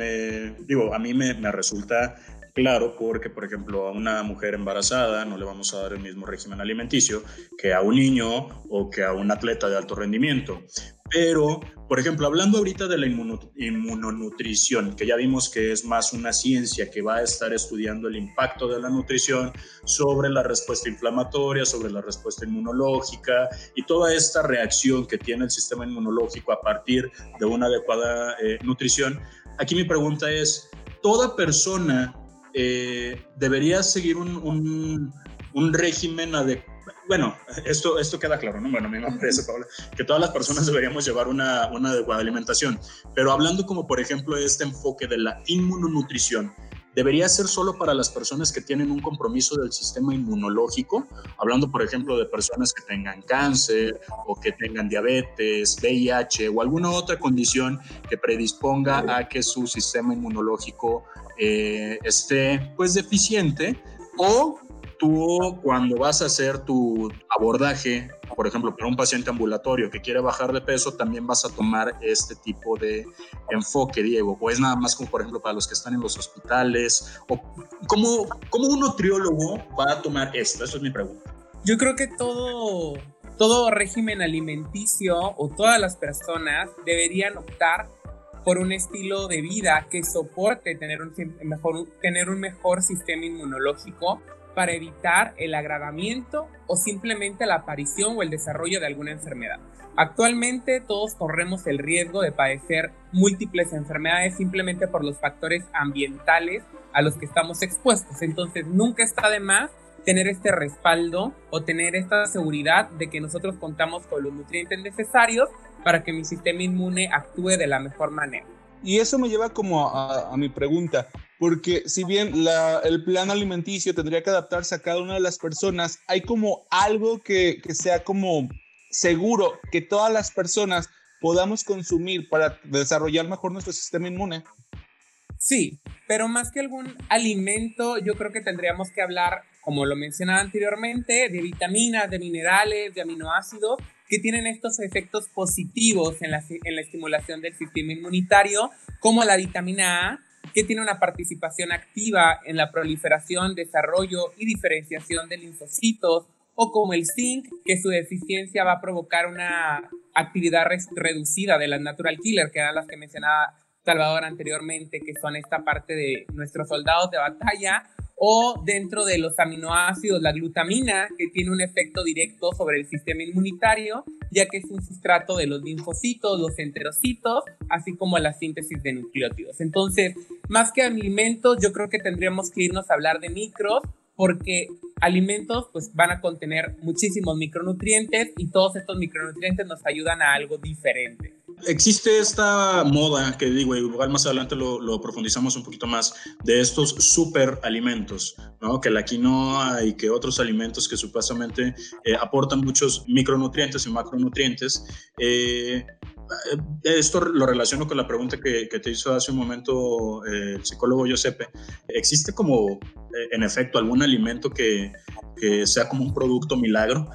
digo, a mí me, me resulta Claro, porque por ejemplo a una mujer embarazada no le vamos a dar el mismo régimen alimenticio que a un niño o que a un atleta de alto rendimiento. Pero, por ejemplo, hablando ahorita de la inmunonutrición, que ya vimos que es más una ciencia que va a estar estudiando el impacto de la nutrición sobre la respuesta inflamatoria, sobre la respuesta inmunológica y toda esta reacción que tiene el sistema inmunológico a partir de una adecuada eh, nutrición. Aquí mi pregunta es, ¿toda persona eh, debería seguir un, un, un régimen adecuado? bueno, esto, esto queda claro, ¿no? Bueno, a mí me parece, que todas las personas deberíamos llevar una, una adecuada alimentación, pero hablando como por ejemplo de este enfoque de la inmunonutrición, debería ser solo para las personas que tienen un compromiso del sistema inmunológico, hablando por ejemplo de personas que tengan cáncer o que tengan diabetes, VIH o alguna otra condición que predisponga a que su sistema inmunológico eh, esté pues deficiente o tú cuando vas a hacer tu abordaje, por ejemplo, para un paciente ambulatorio que quiere bajar de peso, también vas a tomar este tipo de enfoque, Diego? ¿O es nada más como, por ejemplo, para los que están en los hospitales? ¿O cómo, cómo un nutriólogo va a tomar esto? Esa es mi pregunta. Yo creo que todo, todo régimen alimenticio o todas las personas deberían optar por un estilo de vida que soporte tener un mejor, tener un mejor sistema inmunológico para evitar el agravamiento o simplemente la aparición o el desarrollo de alguna enfermedad. Actualmente todos corremos el riesgo de padecer múltiples enfermedades simplemente por los factores ambientales a los que estamos expuestos. Entonces nunca está de más tener este respaldo o tener esta seguridad de que nosotros contamos con los nutrientes necesarios para que mi sistema inmune actúe de la mejor manera. Y eso me lleva como a, mi pregunta, porque si bien el plan alimenticio tendría que adaptarse a cada una de las personas, hay como algo que, que sea como seguro que todas las personas podamos consumir para desarrollar mejor nuestro sistema inmune. Sí, pero más que algún alimento, yo creo que tendríamos que hablar, como lo mencionaba anteriormente, de vitaminas, de minerales, de aminoácidos que tienen estos efectos positivos en la, en la estimulación del sistema inmunitario, como la vitamina A, que tiene una participación activa en la proliferación, desarrollo y diferenciación de linfocitos, o como el zinc, que su deficiencia va a provocar una actividad reducida de las natural killer, que eran las que mencionaba Salvador anteriormente, que son esta parte de nuestros soldados de batalla, o dentro de los aminoácidos, la glutamina, que tiene un efecto directo sobre el sistema inmunitario, ya que es un sustrato de los linfocitos, los enterocitos, así como la síntesis de nucleótidos. Entonces, más que alimentos, yo creo que tendríamos que irnos a hablar de micros, porque alimentos pues van a contener muchísimos micronutrientes y todos estos micronutrientes nos ayudan a algo diferente existe esta moda, que digo, igual más adelante lo, profundizamos un poquito más, de estos super alimentos, ¿no? Que la quinoa y que otros alimentos que supuestamente eh, aportan muchos micronutrientes y macronutrientes. Eh, esto lo relaciono con la pregunta que, te hizo hace un momento eh, el psicólogo Giuseppe. ¿Existe como, en efecto, algún alimento que, que sea como un producto milagro?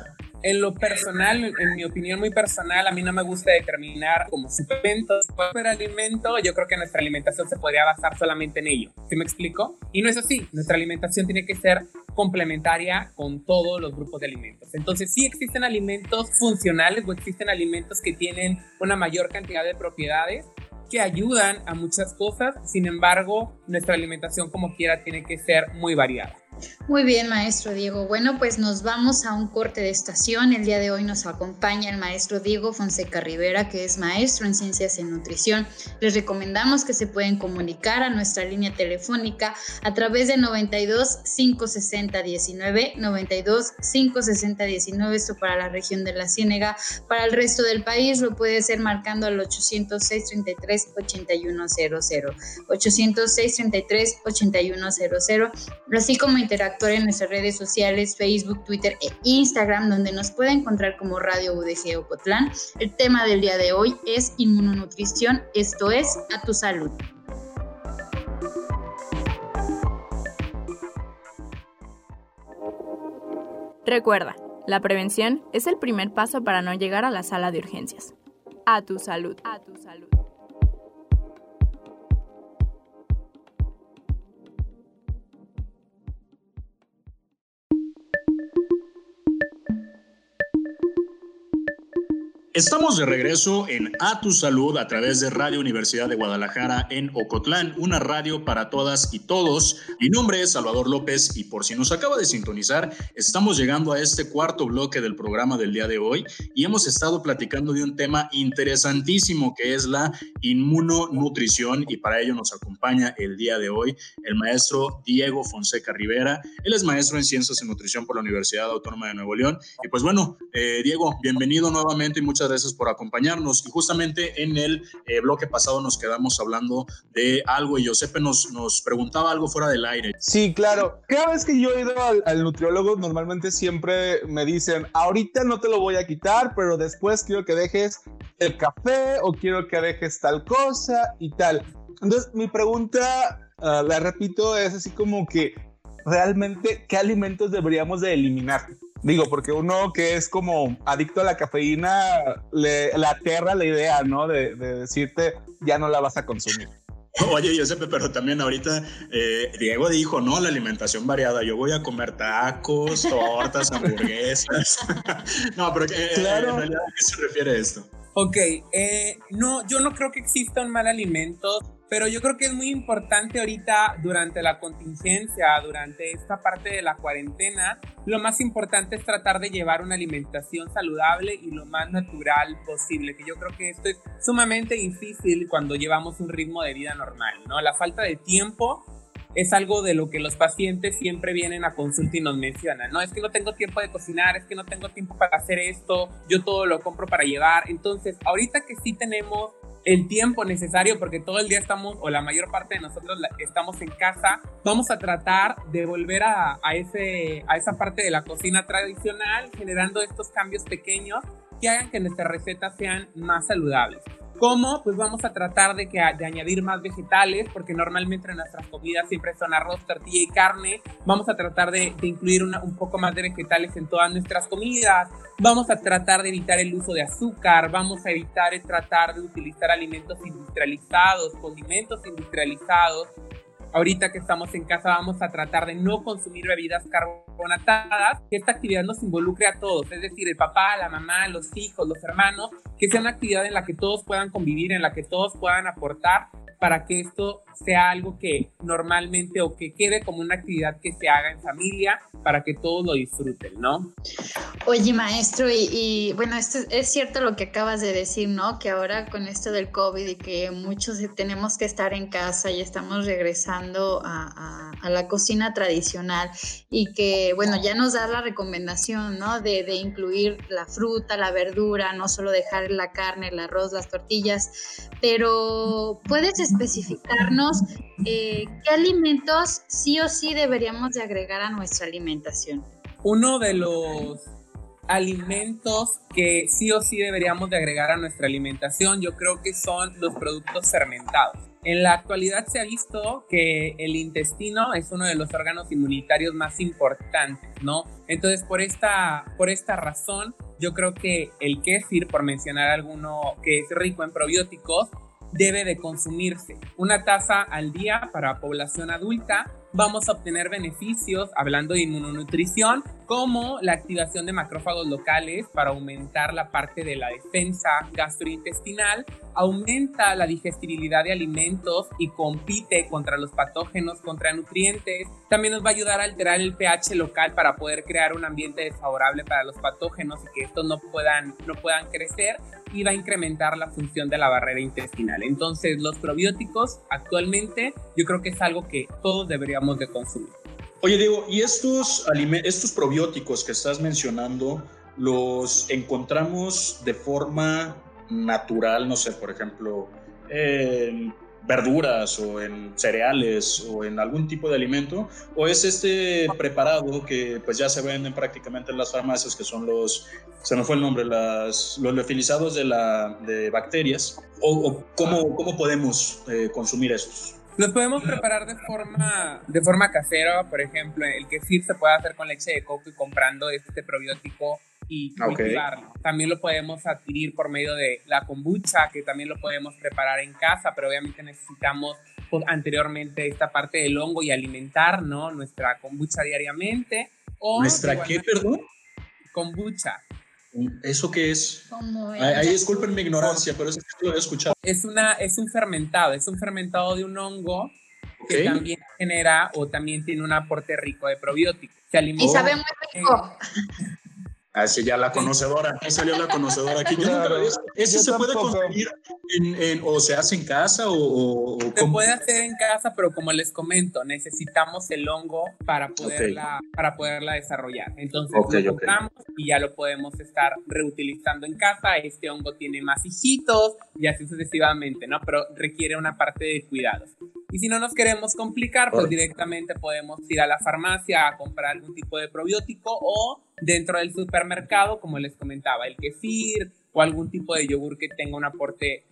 En lo personal, en mi opinión muy personal, a mí no me gusta determinar como suplementos, alimento, yo creo que nuestra alimentación se podría basar solamente en ello. ¿Sí me explico? Y no es así. Nuestra alimentación tiene que ser complementaria con todos los grupos de alimentos. Entonces, sí existen alimentos funcionales o existen alimentos que tienen una mayor cantidad de propiedades que ayudan a muchas cosas. Sin embargo, nuestra alimentación como quiera tiene que ser muy variada. Muy bien, maestro Diego. Bueno, pues nos vamos a un corte de estación. El día de hoy nos acompaña el maestro Diego Fonseca Rivera, que es maestro en ciencias en nutrición. Les recomendamos que se pueden comunicar a nuestra línea telefónica a través de 92 560 19, 92 560 19, esto para la región de la Ciénega. Para el resto del país lo puede ser marcando al 806 33 8100, 806 33 8100, así como interactuar en nuestras redes sociales, Facebook, Twitter e Instagram, donde nos puede encontrar como Radio UDG Ocotlán. El tema del día de hoy es inmunonutrición, esto es a tu salud. Recuerda, la prevención es el primer paso para no llegar a la sala de urgencias. A tu salud. A tu salud. Estamos de regreso en A Tu Salud a través de Radio Universidad de Guadalajara en Ocotlán, una radio para todas y todos. Mi nombre es Salvador López y por si nos acaba de sintonizar, estamos llegando a este cuarto bloque del programa del día de hoy y hemos estado platicando de un tema interesantísimo que es la inmunonutrición y para ello nos acompaña el día de hoy el maestro Diego Fonseca Rivera. Él es maestro en Ciencias en Nutrición por la Universidad Autónoma de Nuevo León. Y pues bueno, eh, Diego, bienvenido nuevamente y muchas gracias por acompañarnos. Y justamente en el eh, bloque pasado nos quedamos hablando de algo y Josepe nos, nos preguntaba algo fuera del aire. Sí, claro. Cada vez que yo he ido al, nutriólogo, normalmente siempre me dicen, ahorita no te lo voy a quitar, pero después quiero que dejes el café o quiero que dejes tal cosa y tal. Entonces, mi pregunta, ah, la repito, es así como que realmente, ¿qué alimentos deberíamos de eliminar? Digo, porque uno que es como adicto a la cafeína, le, aterra la idea, ¿no? De, decirte, ya no la vas a consumir. Oye, Giuseppe, pero también ahorita eh, Diego dijo, ¿no? La alimentación variada. Yo voy a comer tacos, tortas, hamburguesas. no, pero eh, claro. en realidad, ¿a qué se refiere esto? Ok, eh, no, yo no creo que exista un mal alimento pero yo creo que es muy importante ahorita durante la contingencia, durante esta parte de la cuarentena, lo más importante es tratar de llevar una alimentación saludable y lo más natural posible, que yo creo que esto es sumamente difícil cuando llevamos un ritmo de vida normal, ¿no? La falta de tiempo es algo de lo que los pacientes siempre vienen a consulta y nos mencionan, no, es que no tengo tiempo de cocinar, es que no tengo tiempo para hacer esto, yo todo lo compro para llevar, entonces ahorita que sí tenemos el tiempo necesario porque todo el día estamos, o la mayor parte de nosotros estamos en casa, vamos a tratar de volver a, ese, a esa parte de la cocina tradicional, generando estos cambios pequeños que hagan que nuestras recetas sean más saludables. ¿Cómo? Pues vamos a tratar de, que, de añadir más vegetales, porque normalmente en nuestras comidas siempre son arroz, tortilla y carne. Vamos a tratar de, incluir un poco más de vegetales en todas nuestras comidas. Vamos a tratar de evitar el uso de azúcar. Vamos a evitar tratar de utilizar alimentos industrializados, condimentos industrializados ahorita que estamos en casa vamos a tratar de no consumir bebidas carbonatadas, esta actividad nos involucre a todos, es decir, el papá, la mamá, los hijos, los hermanos, que sea una actividad en la que todos puedan convivir, en la que todos puedan aportar para que esto sea algo que normalmente o que quede como una actividad que se haga en familia para que todos lo disfruten, ¿no? Oye, maestro, y, bueno, esto es cierto lo que acabas de decir, ¿no? Que ahora con esto del COVID y que muchos tenemos que estar en casa y estamos regresando a, la cocina tradicional y que, bueno, ya nos da la recomendación, ¿no? De, de incluir la fruta, la verdura, no solo dejar la carne, el arroz, las tortillas, pero puedes especificarnos eh, qué alimentos sí o sí deberíamos de agregar a nuestra alimentación. Uno de los alimentos que sí o sí deberíamos de agregar a nuestra alimentación, yo creo que son los productos fermentados. En la actualidad se ha visto que el intestino es uno de los órganos inmunitarios más importantes, ¿no? Entonces, por esta, por esta razón, yo creo que el kéfir, por mencionar alguno que es rico en probióticos, debe de consumirse. Una taza al día para población adulta vamos a obtener beneficios, hablando de inmunonutrición, como la activación de macrófagos locales para aumentar la parte de la defensa gastrointestinal, aumenta la digestibilidad de alimentos y compite contra los patógenos, contra nutrientes. También nos va a ayudar a alterar el pH local para poder crear un ambiente desfavorable para los patógenos y que estos no puedan, no puedan crecer y va a incrementar la función de la barrera intestinal. Entonces, los probióticos actualmente yo creo que es algo que todos deberíamos de consumir. Oye, Diego, ¿y estos, estos probióticos que estás mencionando los encontramos de forma natural, no sé, por ejemplo, en verduras o en cereales o en algún tipo de alimento? ¿O es este preparado que pues ya se venden prácticamente en las farmacias, que son los, se me fue el nombre, las, los leofilizados de, la, de bacterias? ¿O, cómo, cómo, podemos eh, consumir estos? Los podemos preparar de forma, de forma casera, por ejemplo, el que sí se puede hacer con leche de coco y comprando este probiótico y cultivarlo. También lo podemos adquirir por medio de la kombucha, que también lo podemos preparar en casa, pero obviamente necesitamos pues, anteriormente esta parte del hongo y alimentar ¿no? nuestra kombucha diariamente. ¿Nuestra qué, perdón? Kombucha. ¿Eso qué es? Como el- Ahí disculpen mi ignorancia, pero eso lo he escuchado. Es, una, es un fermentado, es un fermentado de un hongo que también genera o también tiene un aporte rico de probióticos. Se Y sabe muy rico. Así ya la conocedora, ahí salió la conocedora aquí. Yo había- ¿Ese Yo se puede tampoco. conseguir en, en- o se hace en casa o, o- Se cómo? puede hacer en casa, pero como les comento, necesitamos el hongo para poderla, para poderla desarrollar. Entonces Ok, lo compramos y ya lo podemos estar reutilizando en casa. Este hongo tiene más hijitos y así sucesivamente, ¿no? Pero requiere una parte de cuidados. Y si no nos queremos complicar, pues directamente podemos ir a la farmacia a comprar algún tipo de probiótico o dentro del supermercado, como les comentaba, el kefir o algún tipo de yogur que tenga un aporte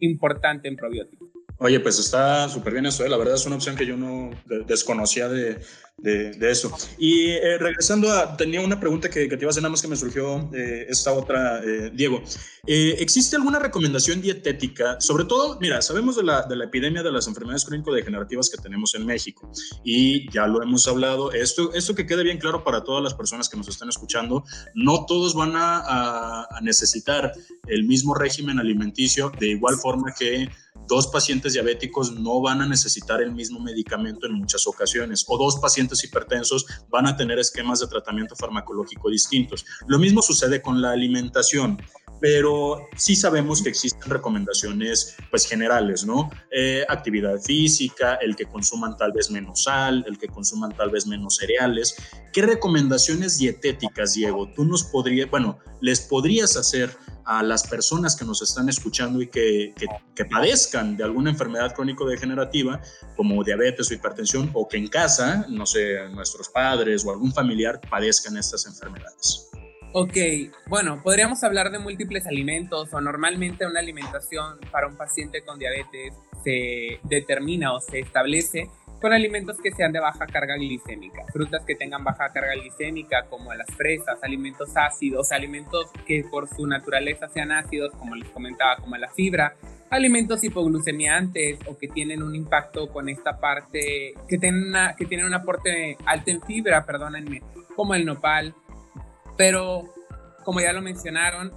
importante en probióticos. Oye, pues está súper bien eso, ¿eh? la verdad es una opción que yo no de- desconocía de, de- de eso. Y eh, regresando a, tenía una pregunta que, que te iba a hacer nada más que me surgió eh, esta otra, eh, Diego. Eh, ¿Existe alguna recomendación dietética? Sobre todo, mira, sabemos de la, de la epidemia de las enfermedades crónico-degenerativas que tenemos en México y ya lo hemos hablado. Esto, esto que quede bien claro para todas las personas que nos están escuchando, no todos van a, a- a necesitar el mismo régimen alimenticio de igual forma que dos pacientes diabéticos no van a necesitar el mismo medicamento en muchas ocasiones o dos pacientes hipertensos van a tener esquemas de tratamiento farmacológico distintos. Lo mismo sucede con la alimentación, pero sí sabemos que existen recomendaciones pues generales, ¿no? Eh, actividad física, el que consuman tal vez menos sal, el que consuman tal vez menos cereales. ¿Qué recomendaciones dietéticas, Diego, tú nos podrías, bueno, les podrías hacer a las personas que nos están escuchando y que, que, padezcan de alguna enfermedad crónico-degenerativa, como diabetes o hipertensión, o que en casa, no sé, nuestros padres o algún familiar padezcan estas enfermedades? Ok, bueno, podríamos hablar de múltiples alimentos o normalmente una alimentación para un paciente con diabetes se determina o se establece con alimentos que sean de baja carga glicémica, frutas que tengan baja carga glicémica como las fresas, alimentos ácidos, alimentos que por su naturaleza sean ácidos, como les comentaba, como la fibra, alimentos hipoglucemiantes o que tienen un impacto con esta parte, que tienen, una- que tienen un aporte alto en fibra, perdónenme, como el nopal, pero como ya lo mencionaron,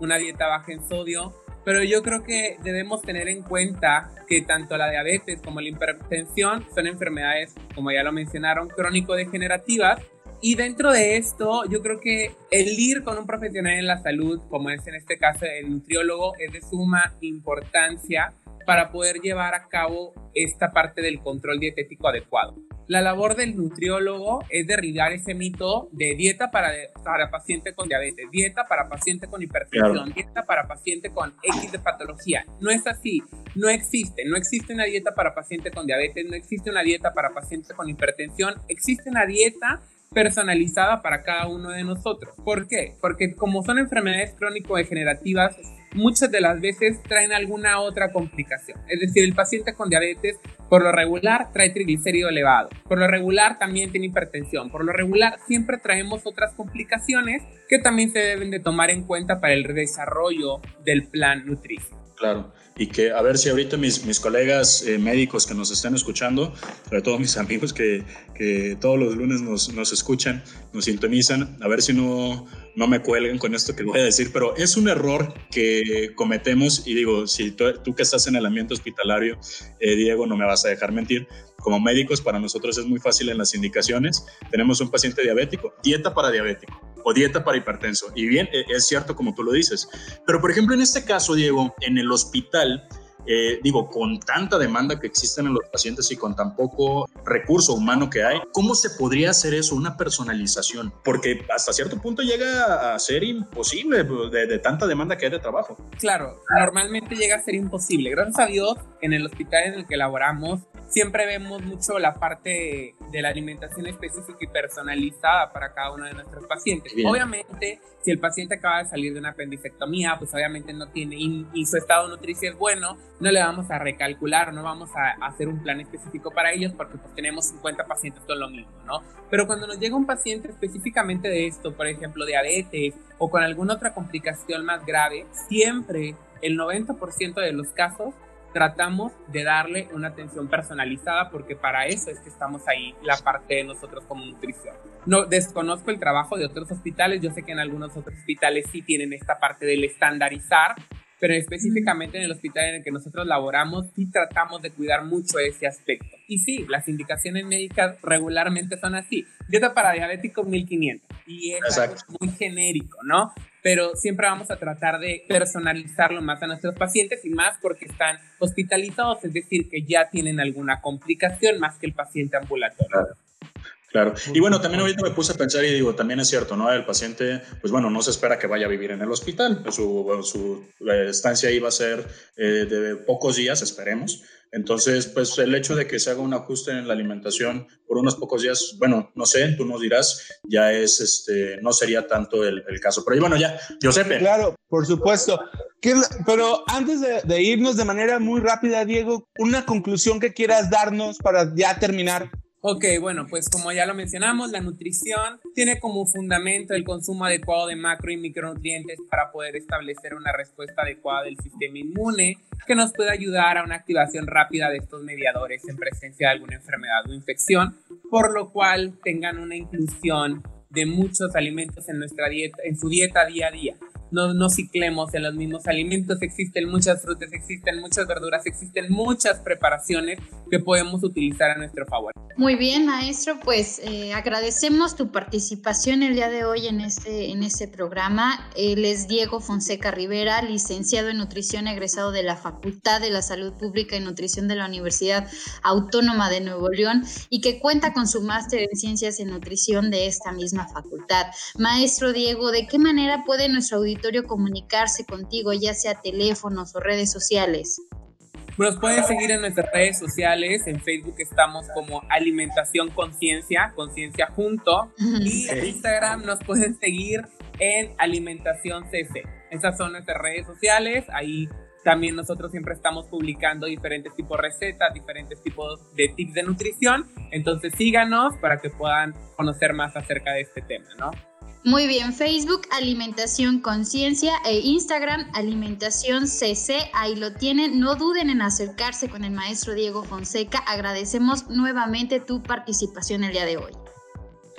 una dieta baja en sodio, pero yo creo que debemos tener en cuenta que tanto la diabetes como la hipertensión son enfermedades, como ya lo mencionaron, crónico-degenerativas. Y dentro de esto, yo creo que el ir con un profesional en la salud, como es en este caso el nutriólogo, es de suma importancia para poder llevar a cabo esta parte del control dietético adecuado. La labor del nutriólogo es derribar ese mito de dieta para, para paciente con diabetes, dieta para paciente con hipertensión, Claro. dieta para paciente con X de patología. No es así, no existe. No existe una dieta para paciente con diabetes, no existe una dieta para paciente con hipertensión, existe una dieta personalizada para cada uno de nosotros. ¿Por qué? Porque como son enfermedades crónico-degenerativas, muchas de las veces traen alguna otra complicación. Es decir, el paciente con diabetes por lo regular trae triglicérido elevado, por lo regular también tiene hipertensión, por lo regular siempre traemos otras complicaciones que también se deben de tomar en cuenta para el desarrollo del plan nutricio. Claro, y que a ver si ahorita mis, mis colegas eh, médicos que nos están escuchando, sobre todo mis amigos que, que todos los lunes nos, nos escuchan, nos sintonizan, a ver si no, no me cuelguen con esto que voy a decir, pero es un error que cometemos y digo, si tú, tú que estás en el ambiente hospitalario, eh, Diego, no me vas a dejar mentir, como médicos para nosotros es muy fácil en las indicaciones, tenemos un paciente diabético, dieta para diabético o dieta para hipertenso. Y bien, e- es cierto como tú lo dices. Pero por ejemplo, en este caso, Diego, en el hospital, eh, digo, con tanta demanda que existen en los pacientes y con tan poco recurso humano que hay, ¿cómo se podría hacer eso, una personalización? Porque hasta cierto punto llega a ser imposible de, de tanta demanda que hay de trabajo. Claro, normalmente llega a ser imposible. Gracias a Dios, en el hospital en el que laboramos, siempre vemos mucho la parte de la alimentación específica y personalizada para cada uno de nuestros pacientes. Bien. Obviamente, si el paciente acaba de salir de una apendicectomía, pues obviamente no tiene y, y su estado nutricio es bueno, no le vamos a recalcular, no vamos a, a hacer un plan específico para ellos porque pues tenemos 50 pacientes con lo mismo, ¿no? Pero cuando nos llega un paciente específicamente de esto, por ejemplo, diabetes o con alguna otra complicación más grave, siempre el 90% de los casos tratamos de darle una atención personalizada porque para eso es que estamos ahí, la parte de nosotros como nutrición. No desconozco el trabajo de otros hospitales, yo sé que en algunos otros hospitales sí tienen esta parte del estandarizar, pero específicamente en el hospital en el que nosotros laboramos sí tratamos de cuidar mucho ese aspecto. Y sí, las indicaciones médicas regularmente son así. Dieta para diabéticos 1500 y es algo muy genérico, ¿no? Pero siempre vamos a tratar de personalizarlo más a nuestros pacientes y más porque están hospitalizados, es decir, que ya tienen alguna complicación más que el paciente ambulatorio. Claro. Y bueno, también ahorita me puse a pensar y digo, también es cierto, ¿no? El paciente, pues bueno, no se espera que vaya a vivir en el hospital. Su, su estancia ahí va a ser eh, de pocos días, esperemos. Entonces, pues el hecho de que se haga un ajuste en la alimentación por unos pocos días, bueno, no sé, tú nos dirás, ya es, este, no sería tanto el, caso. Pero bueno, ya, Giuseppe. Claro, por supuesto. Pero antes de, de irnos de manera muy rápida, Diego, una conclusión que quieras darnos para ya terminar. Ok, bueno, pues como ya lo mencionamos, la nutrición tiene como fundamento el consumo adecuado de macro y micronutrientes para poder establecer una respuesta adecuada del sistema inmune que nos puede ayudar a una activación rápida de estos mediadores en presencia de alguna enfermedad o infección, por lo cual tengan una inclusión de muchos alimentos en nuestra dieta, en su dieta día a día no, no ciclemos en los mismos alimentos, existen muchas frutas, existen muchas verduras, existen muchas preparaciones que podemos utilizar a nuestro favor. Muy bien, maestro, pues eh, agradecemos tu participación el día de hoy en este, en este programa. Él es Diego Fonseca Rivera, licenciado en nutrición, egresado de la Facultad de la Salud Pública y Nutrición de la Universidad Autónoma de Nuevo León y que cuenta con su máster en ciencias en nutrición de esta misma facultad. Maestro Diego, ¿de qué manera puede nuestro auditorio comunicarse contigo, ya sea teléfonos o redes sociales? Nos pueden seguir en nuestras redes sociales. En Facebook estamos como Alimentación Conciencia, Conciencia Junto. Y en Instagram nos pueden seguir en Alimentación CC. Esas son nuestras redes sociales. Ahí también nosotros siempre estamos publicando diferentes tipos de recetas, diferentes tipos de tips de nutrición. Entonces síganos para que puedan conocer más acerca de este tema, ¿no? Muy bien, Facebook Alimentación Conciencia e Instagram Alimentación CC, ahí lo tienen. No duden en acercarse con el maestro Diego Fonseca. Agradecemos nuevamente tu participación el día de hoy.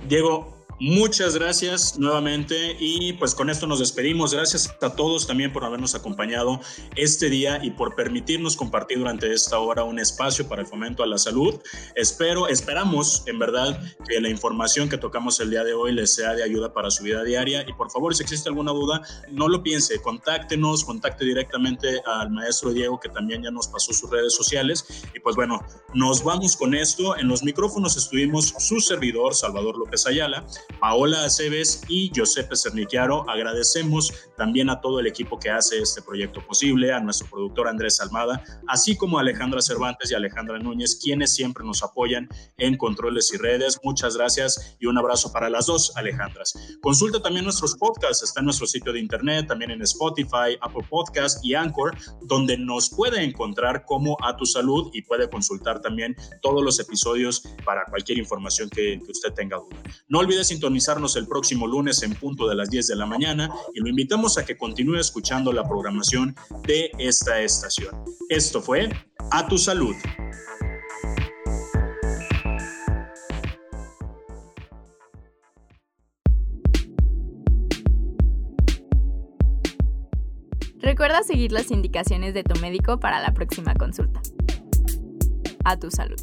Diego, Muchas gracias nuevamente y pues con esto nos despedimos. Gracias a todos también por habernos acompañado este día y por permitirnos compartir durante esta hora un espacio para el fomento a la salud. Espero, esperamos en verdad que la información que tocamos el día de hoy les sea de ayuda para su vida diaria y por favor si existe alguna duda no lo piense, contáctenos, contacte directamente al maestro Diego que también ya nos pasó sus redes sociales y pues bueno, nos vamos con esto. En los micrófonos estuvimos su servidor Salvador López Ayala Paola Aceves y Giuseppe Cernichiaro. Agradecemos también a todo el equipo que hace este proyecto posible, a nuestro productor Andrés Almada, así como a Alejandra Cervantes y Alejandra Núñez, quienes siempre nos apoyan en controles y redes. Muchas gracias y un abrazo para las dos, Alejandras. Consulta también nuestros podcasts, está en nuestro sitio de internet, también en Spotify, Apple Podcast y Anchor, donde nos puede encontrar como a tu salud y puede consultar también todos los episodios para cualquier información que, que usted tenga duda. No olvides sintonizarnos el próximo lunes en punto de las 10 de la mañana y lo invitamos a que continúe escuchando la programación de esta estación. Esto fue A Tu Salud. Recuerda seguir las indicaciones de tu médico para la próxima consulta. A tu salud.